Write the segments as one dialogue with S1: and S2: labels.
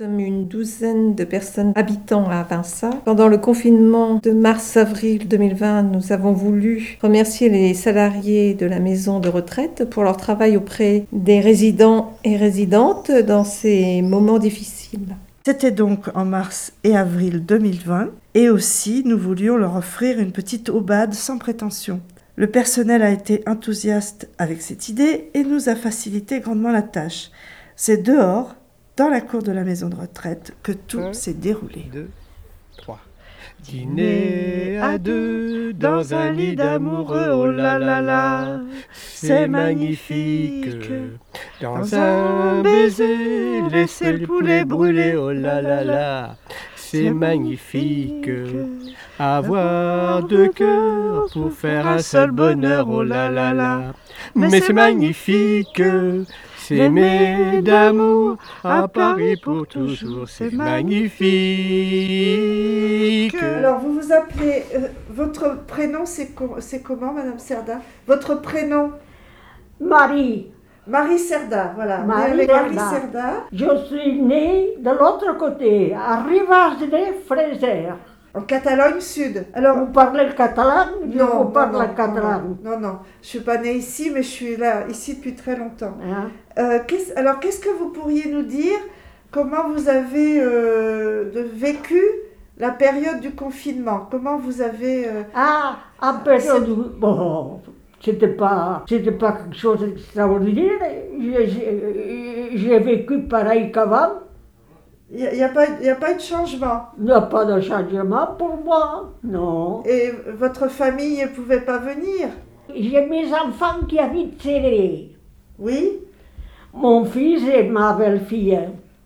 S1: sommes une douzaine de personnes habitant à Vinça. Pendant le confinement de mars-avril 2020, nous avons voulu remercier les salariés de la maison de retraite pour leur travail auprès des résidents et résidentes dans ces moments difficiles.
S2: C'était donc en mars et avril 2020 et aussi nous voulions leur offrir une petite aubade sans prétention. Le personnel a été enthousiaste avec cette idée et nous a facilité grandement la tâche. C'est dehors, dans la cour de la maison de retraite, que tout s'est déroulé.
S3: Deux, trois. Dîner à deux dans un lit d'amoureux, oh là là là, c'est magnifique. Dans un baiser, laissez le poulet brûler, oh là là là, c'est magnifique. Avoir deux cœurs pour faire un seul bonheur, oh là là là, mais c'est magnifique. S'aimer d'amour à Paris pour toujours, c'est magnifique.
S2: Alors, vous vous appelez. euh, votre prénom, c'est co- c'est comment, Madame Serda? Votre prénom?
S4: Marie,
S2: Marie Serda, voilà.
S4: Marie
S2: Marie
S4: je suis née de l'autre côté, à Rivas de Fraser.
S2: En Catalogne Sud. Alors,
S4: Vous parlez le catalan
S2: non,
S4: vous parle
S2: non,
S4: le catalan?
S2: non, non. Je suis pas née ici, mais je suis là, ici depuis très longtemps.
S4: Hein?
S2: Euh, alors, qu'est-ce que vous pourriez nous dire? Comment vous avez euh, de- vécu la période du confinement? Comment vous avez... euh,
S4: Ah, en période Bon, c'était pas, c'était pas quelque chose d'extraordinaire. J'ai vécu pareil qu'avant.
S2: Il n'y a, pas y a pas eu de changement.
S4: Il n'y a pas de changement pour moi, non.
S2: Et votre famille ne pouvait pas venir
S4: J'ai mes enfants qui habitent serrés.
S2: Oui
S4: Mon fils et ma belle-fille.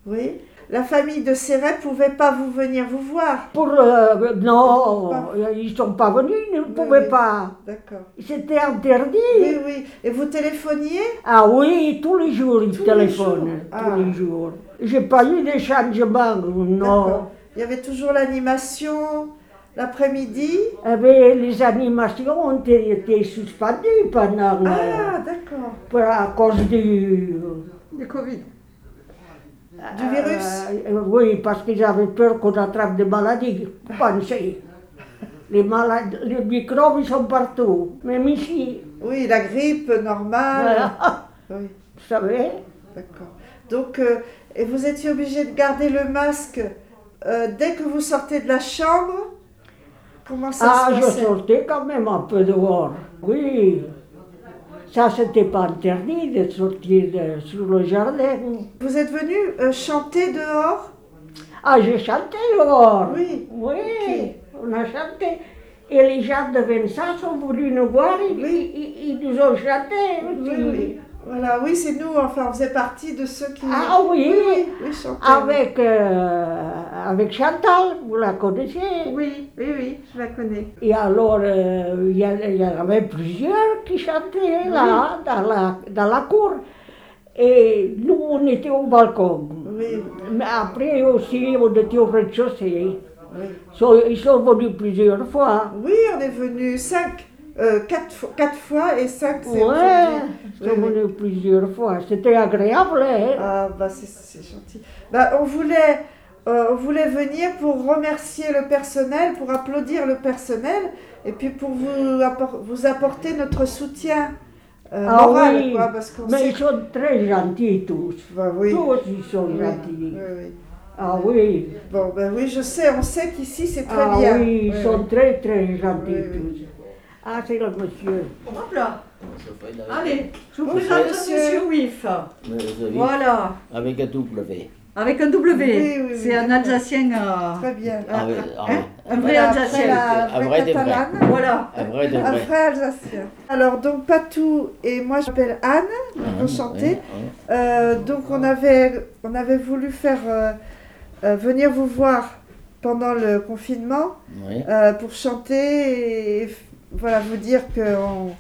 S2: Oui. La famille de Serret ne pouvait pas vous venir vous voir.
S4: Pour, euh, non, ils ne sont pas venus, ils ne pouvaient
S2: oui.
S4: pas.
S2: D'accord.
S4: C'était interdit.
S2: Oui, oui. Et vous téléphoniez?
S4: Ah oui, tous les jours ils
S2: Tous les
S4: téléphonent,
S2: jours.
S4: tous
S2: Ah.
S4: les jours. J'ai pas eu de changement, non.
S2: D'accord. Il y avait toujours l'animation l'après-midi.
S4: Eh bien, les animations ont été suspendues pendant, euh,
S2: Ah, d'accord.
S4: pour- à cause du,
S2: Du Covid. Du virus
S4: Euh, oui, parce qu'ils avaient peur qu'on attrape des maladies. Pensez. Les, malades, les microbes ils sont partout, même ici.
S2: Oui, la grippe normale.
S4: Voilà.
S2: Oui,
S4: Vous savez
S2: d'accord. Donc, euh, et vous étiez obligé de garder le masque euh, dès que vous sortez de la chambre? Comment ça
S4: Ah,
S2: se
S4: je
S2: passait?
S4: sortais quand même un peu dehors. Oui. Ça, c'était pas interdit de sortir de- sur le jardin.
S2: Vous êtes venu euh, chanter dehors?
S4: Ah, j'ai chanté dehors.
S2: Oui.
S4: Oui, on a chanté. Et les gens de Vincent sont venus nous voir, ils,
S2: Oui.
S4: ils- ils nous ont chanté.
S2: Oui, oui. Voilà, oui, c'est nous, enfin, on faisait partie de ceux qui.
S4: Ah oui,
S2: oui, oui, oui, chantaient.
S4: Avec, euh, avec Chantal, vous la connaissez
S2: Oui, oui, oui, je la connais.
S4: Et alors, euh, il y, en avait plusieurs qui chantaient là, dans, la, dans la cour. Et nous, on était au balcon.
S2: Oui,
S4: Mais après aussi, on était au rez-de-chaussée.
S2: oui.
S4: Ils sont, ils sont venus plusieurs fois.
S2: Oui, on est venu cinq, euh, quatre, fois- quatre fois et cinq, c'est
S4: Ouais, venus plusieurs fois. C'était agréable. Hein?
S2: Ah, bah, c'est- gentil. Bah, on voulait. euh, on voulait venir pour remercier le personnel, pour applaudir le personnel, et puis pour vous, appor- vous apporter notre soutien euh,
S4: Ah
S2: moral,
S4: oui,
S2: quoi, parce
S4: mais
S2: sait
S4: ils sont très gentils tous.
S2: Bah oui.
S4: Tous ils sont
S2: Oui,
S4: gentils. Ah oui.
S2: Bon, ben oui, je sais, on sait qu'ici c'est très
S4: ah
S2: bien.
S4: oui, ils sont très très gentils tous. Ah, c'est le monsieur.
S5: Hop là Allez, je vous
S2: Bonjour,
S5: présente
S2: monsieur.
S5: Monsieur Wif.
S6: Mais vous avez-
S5: Voilà,
S6: Avec un W.
S5: avec un W.
S2: Oui, oui, oui,
S5: C'est un. Alsacien, euh,
S2: Très bien.
S6: Ah, ouais, ah,
S5: hein, un vrai
S2: Voilà,
S5: Alsacien.
S2: la
S6: Un vrai des vrais.
S2: catalane.
S5: Voilà.
S6: un vrai
S2: Un
S6: vrai.
S2: alsacien. Alors, donc, Patou et moi, je m'appelle Anne,
S6: Ah,
S2: enchantée.
S6: ouais, ouais.
S2: Euh, donc, on avait, on avait voulu faire euh, euh, venir vous voir pendant le confinement euh, pour chanter et voilà, vous dire qu'on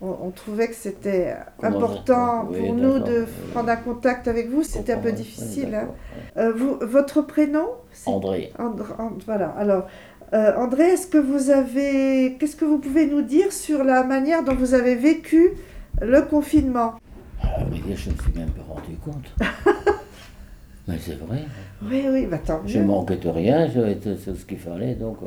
S2: on, on trouvait que c'était important
S6: Oui,
S2: pour nous de prendre un contact avec vous. C'était un peu difficile. hein. Euh, vous, votre prénom
S6: André.
S2: Andr- And- voilà. Alors, euh, André, est-ce que vous avez, qu'est-ce que vous pouvez nous dire sur la manière dont vous avez vécu le confinement?
S6: Dire, je ne me suis même pas rendu compte. Mais c'est vrai.
S2: Oui, oui, bah tant
S6: Je
S2: mieux.
S6: manquais de rien, j'avais tout tout ce qu'il fallait. Donc.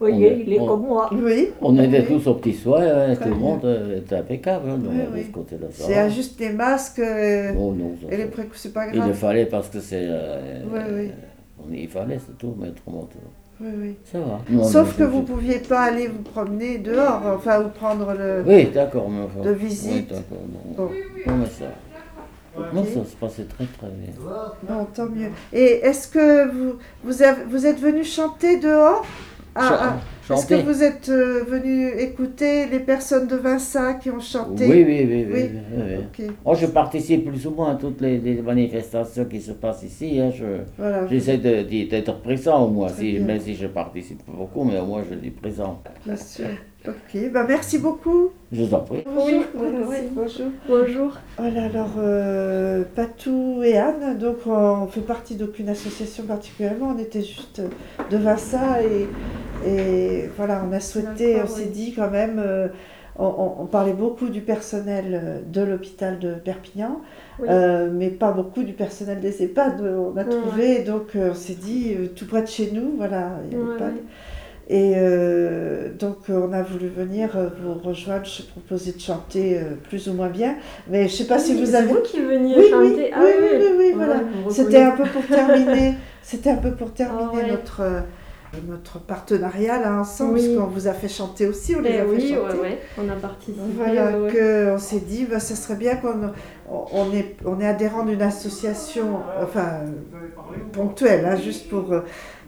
S4: Vous voyez,
S6: On-
S4: il est
S6: on-
S4: comme moi.
S2: Oui.
S6: on était
S2: oui.
S6: tous aux petits soins, hein, tout le monde euh, était impeccable hein,
S2: Oui,
S6: de ce côté-là.
S2: C'est juste les masques euh,
S6: Oh, non,
S2: et les précautions, c'est pas
S6: Il le
S2: grave.
S6: fallait parce que c'est. euh,
S2: Oui, oui.
S6: on- il fallait, c'est tout, mais autrement, tout-
S2: Oui, oui.
S6: ça va. Non,
S2: Sauf
S6: non,
S2: que vous pouviez pas aller vous promener dehors, enfin, ou prendre le.
S6: Oui, d'accord, mais enfin.
S2: de visite.
S6: Oui, d'accord, non.
S2: Bon.
S6: Non, mais ça. Non, ça se passait très très bien.
S2: Bon, tant mieux. Et est-ce que vous, vous, avez- vous êtes venu chanter dehors? Ah, ah. Est-ce que vous êtes euh, venu écouter les personnes de Vinça qui ont chanté?
S6: Oui, oui, oui, oui.
S2: Oui.
S6: Oh, je participe plus ou moins à toutes les, les manifestations qui se passent ici. hein, je-
S2: voilà.
S6: J'essaie de- d'y- d'être présent au moins, si, même si je participe pas beaucoup, mais au moins je dis présent.
S2: Bien sûr. Ok, bah merci beaucoup.
S6: Je vous en prie.
S2: Bonjour.
S5: merci.
S2: bonjour.
S5: Bonjour.
S2: Voilà, alors euh, Patou et Anne, donc on fait partie d'aucune association particulièrement, on était juste de Vinça et, et voilà, on a souhaité, on s'est
S5: oui.
S2: dit quand même, euh, on, parlait beaucoup du personnel euh, de l'hôpital de Perpignan,
S5: Oui.
S2: euh, mais pas beaucoup du personnel des EHPAD, on a
S5: Ouais,
S2: trouvé, donc on s'est dit tout près de chez nous, voilà, il y a
S5: Ouais,
S2: l'EHPAD.
S5: ouais.
S2: Et euh, donc on a voulu venir vous rejoindre, je proposais de chanter plus ou moins bien, mais je sais pas si
S5: Oui,
S2: vous
S5: c'est
S2: avez...
S5: vous qui veniez
S2: Oui, oui,
S5: chanter. ah
S2: oui, oui, oui, oui, voilà. C'était un peu pour terminer, c'était un peu pour terminer
S5: Ah ouais.
S2: notre, notre partenariat là ensemble,
S5: Oui.
S2: parce qu'on vous a fait chanter aussi, on les
S5: Eh
S2: a fait
S5: oui,
S2: chanter.
S5: ouais, ouais, on a participé.
S2: Voilà,
S5: ouais, ouais.
S2: que on s'est dit, bah, ça serait bien qu'on on est, on est adhérent d'une association, enfin euh, ponctuelle, hein, juste pour, euh,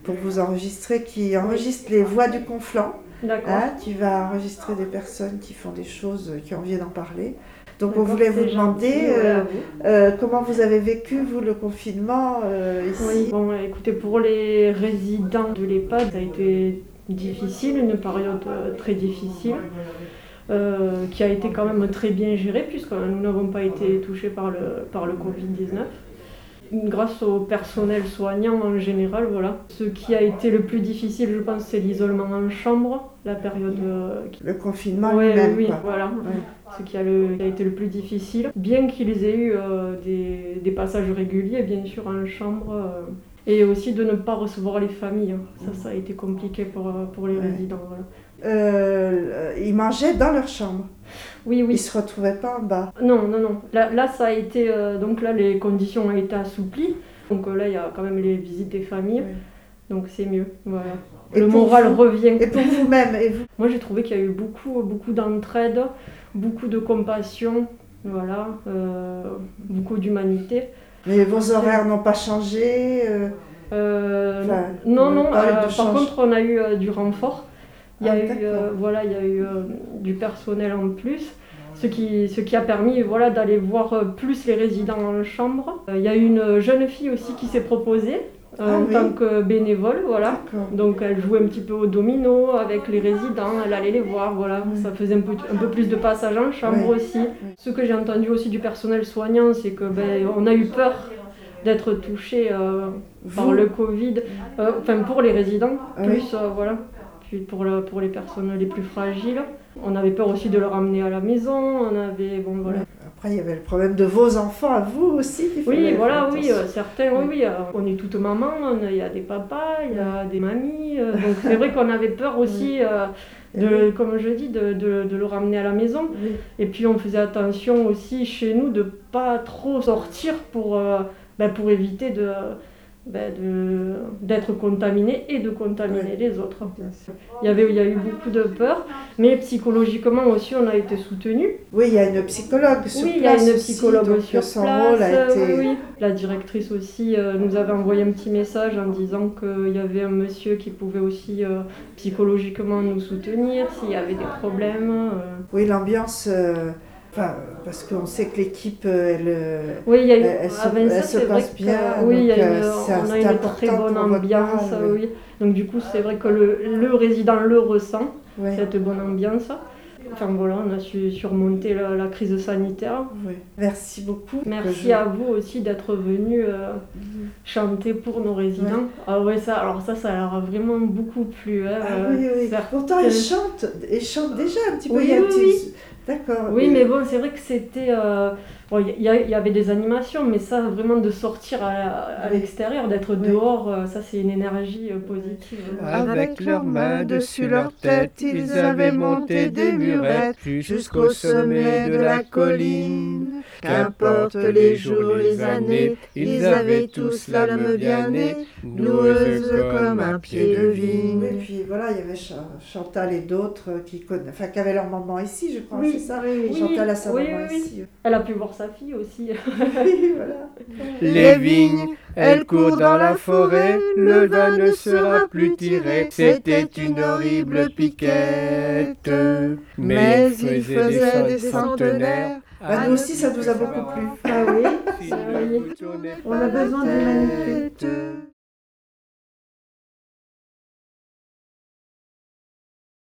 S2: pour vous enregistrer, qui enregistre les voix du conflant.
S5: D'accord.
S2: Hein, tu vas enregistrer des personnes qui font des choses, euh, qui ont envie d'en parler. Donc on voulait vous demander euh, euh, comment vous avez vécu, vous, le confinement euh, ici.
S5: Oui, bon, écoutez, pour les résidents de l'EHPAD, ça a été difficile, une période très difficile, qui a été quand même très bien gérée, puisque nous n'avons pas été touchés par le, par le Covid-19. Grâce au personnel soignant en général, voilà. Ce qui a été le plus difficile, je pense, c'est l'isolement en chambre, la période euh, qui
S2: Le confinement
S5: Ouais,
S2: lui-même.
S5: oui,
S2: quoi.
S5: voilà.
S2: Ouais.
S5: Ce qui a, le- qui a été le plus difficile. Bien qu'ils aient eu euh, des, des passages réguliers, bien sûr, en chambre. euh, et aussi de ne pas recevoir les familles. hein. Ça, ça a été compliqué pour, euh, pour les
S2: Ouais.
S5: résidents. voilà.
S2: Euh, ils mangeaient dans leur chambre.
S5: Oui,
S2: Ils
S5: oui.
S2: se retrouvaient pas en bas.
S5: Non, non, non. Là, là, ça a été. euh, donc là, les conditions ont été assouplies. Donc euh, là, il y a quand même les visites des familles.
S2: Oui.
S5: Donc c'est mieux. Voilà.
S2: Et
S5: le moral
S2: vous
S5: revient.
S2: Et pour vous-même, et vous
S5: Moi, j'ai trouvé qu'il y a eu beaucoup, beaucoup d'entraide, beaucoup de compassion, voilà, euh, beaucoup d'humanité.
S2: Mais vos horaires n'ont pas changé. euh,
S5: Euh,
S2: Enfin,
S5: non,
S2: on
S5: non. par
S2: change-
S5: contre, on a eu du renfort. Il y a
S2: Ah,
S5: eu, euh, voilà, il y a eu euh, du personnel en plus. Ce qui, ce qui a permis voilà, d'aller voir euh, plus les résidents en chambre. Il y a eu une jeune fille aussi qui s'est proposée
S2: Ah
S5: en
S2: oui.
S5: tant que bénévole. Voilà. Donc elle jouait un petit peu au domino avec les résidents, elle allait les voir, voilà.
S2: Oui.
S5: Ça faisait un peu, un peu plus de passage en chambre
S2: Oui.
S5: aussi. Ce que j'ai entendu aussi du personnel soignant, c'est que ben, on a eu peur d'être touché euh, par le Covid, euh, enfin pour les résidents, plus euh, voilà, pour, le, pour les personnes les plus fragiles. On avait peur aussi de le ramener à la maison, on avait, bon voilà.
S2: Après, il y avait le problème de vos enfants à vous aussi.
S5: Oui, voilà, oui, euh, certains, oui, oui, euh, on est toutes mamans, il y a des papas, il y a des mamies, euh, donc c'est vrai qu'on avait peur aussi, de, comme je dis, de, de- de le ramener à la maison.
S2: Oui.
S5: Et puis on faisait attention aussi chez nous de pas trop sortir pour, ben, pour éviter de ben, de- d'être contaminé et de contaminer
S2: Oui.
S5: les autres. Il y, avait, il y a eu beaucoup de peur, mais psychologiquement aussi on a été soutenus.
S2: Oui, il y a une psychologue sur
S5: Oui, il y a
S2: place
S5: une
S2: aussi,
S5: psychologue
S2: donc
S5: sur
S2: son
S5: place.
S2: rôle a
S5: euh,
S2: été...
S5: oui, oui. La directrice aussi euh, nous avait envoyé un petit message en disant qu'il y avait un monsieur qui pouvait aussi euh, psychologiquement nous soutenir s'il y avait des problèmes. euh.
S2: Oui, l'ambiance... euh, Enfin, parce qu'on sait que l'équipe, euh, elle... euh,
S5: Oui, il y a eu.
S2: Elle- elle se- elle
S5: c'est vrai
S2: passe
S5: que,
S2: bien,
S5: Oui, il y a
S2: donc,
S5: une-
S2: euh,
S5: on a une très bonne ambiance.
S2: oui.
S5: oui. Donc du coup, c'est vrai que le, le résident le ressent,
S2: ouais,
S5: cette bonne ambiance. Enfin voilà, on a su surmonter la, la crise sanitaire.
S2: ouais. Merci beaucoup.
S5: Merci
S2: Je-
S5: à vous aussi d'être venu euh, chanter pour nos résidents. Ah ouais, ça, alors ça, ça leur a vraiment beaucoup plu. hein,
S2: Ah
S5: euh,
S2: oui, oui. Pourtant, ils chantent, ils chantent déjà un petit peu.
S5: Oui,
S2: il y a un
S5: oui,
S2: petit-
S5: oui.
S2: D'accord.
S5: Oui, mais bon, c'est vrai que c'était. euh, Bon, Il y, avait des animations, mais ça, vraiment de sortir à, à l'extérieur, d'être
S2: Oui.
S5: dehors, euh, ça c'est une énergie euh, positive.
S3: Avec leurs mains dessus leur tête, ils avaient monté des murettes jusqu'au sommet de la colline. Qu'importe les jours, les années, ils avaient tous l'âme bien née, noueuse comme un pied de
S2: Et
S3: vigne.
S2: puis voilà, il y avait Cha- Chantal et d'autres qui, conna- enfin, qui avaient leur maman ici, je crois,
S5: Oui,
S2: c'est ça
S5: oui,
S2: Chantal a sa
S5: oui,
S2: maman ici.
S5: Elle a pu voir sa fille aussi.
S2: Oui, voilà.
S3: Les vignes, elles courent dans la forêt, le vin ne sera plus tiré. C'était une horrible piquette, mais il faisait des centenaires.
S2: Bah, nous aussi, ça nous a beaucoup plu.
S1: Ah oui, on a besoin d'humanité.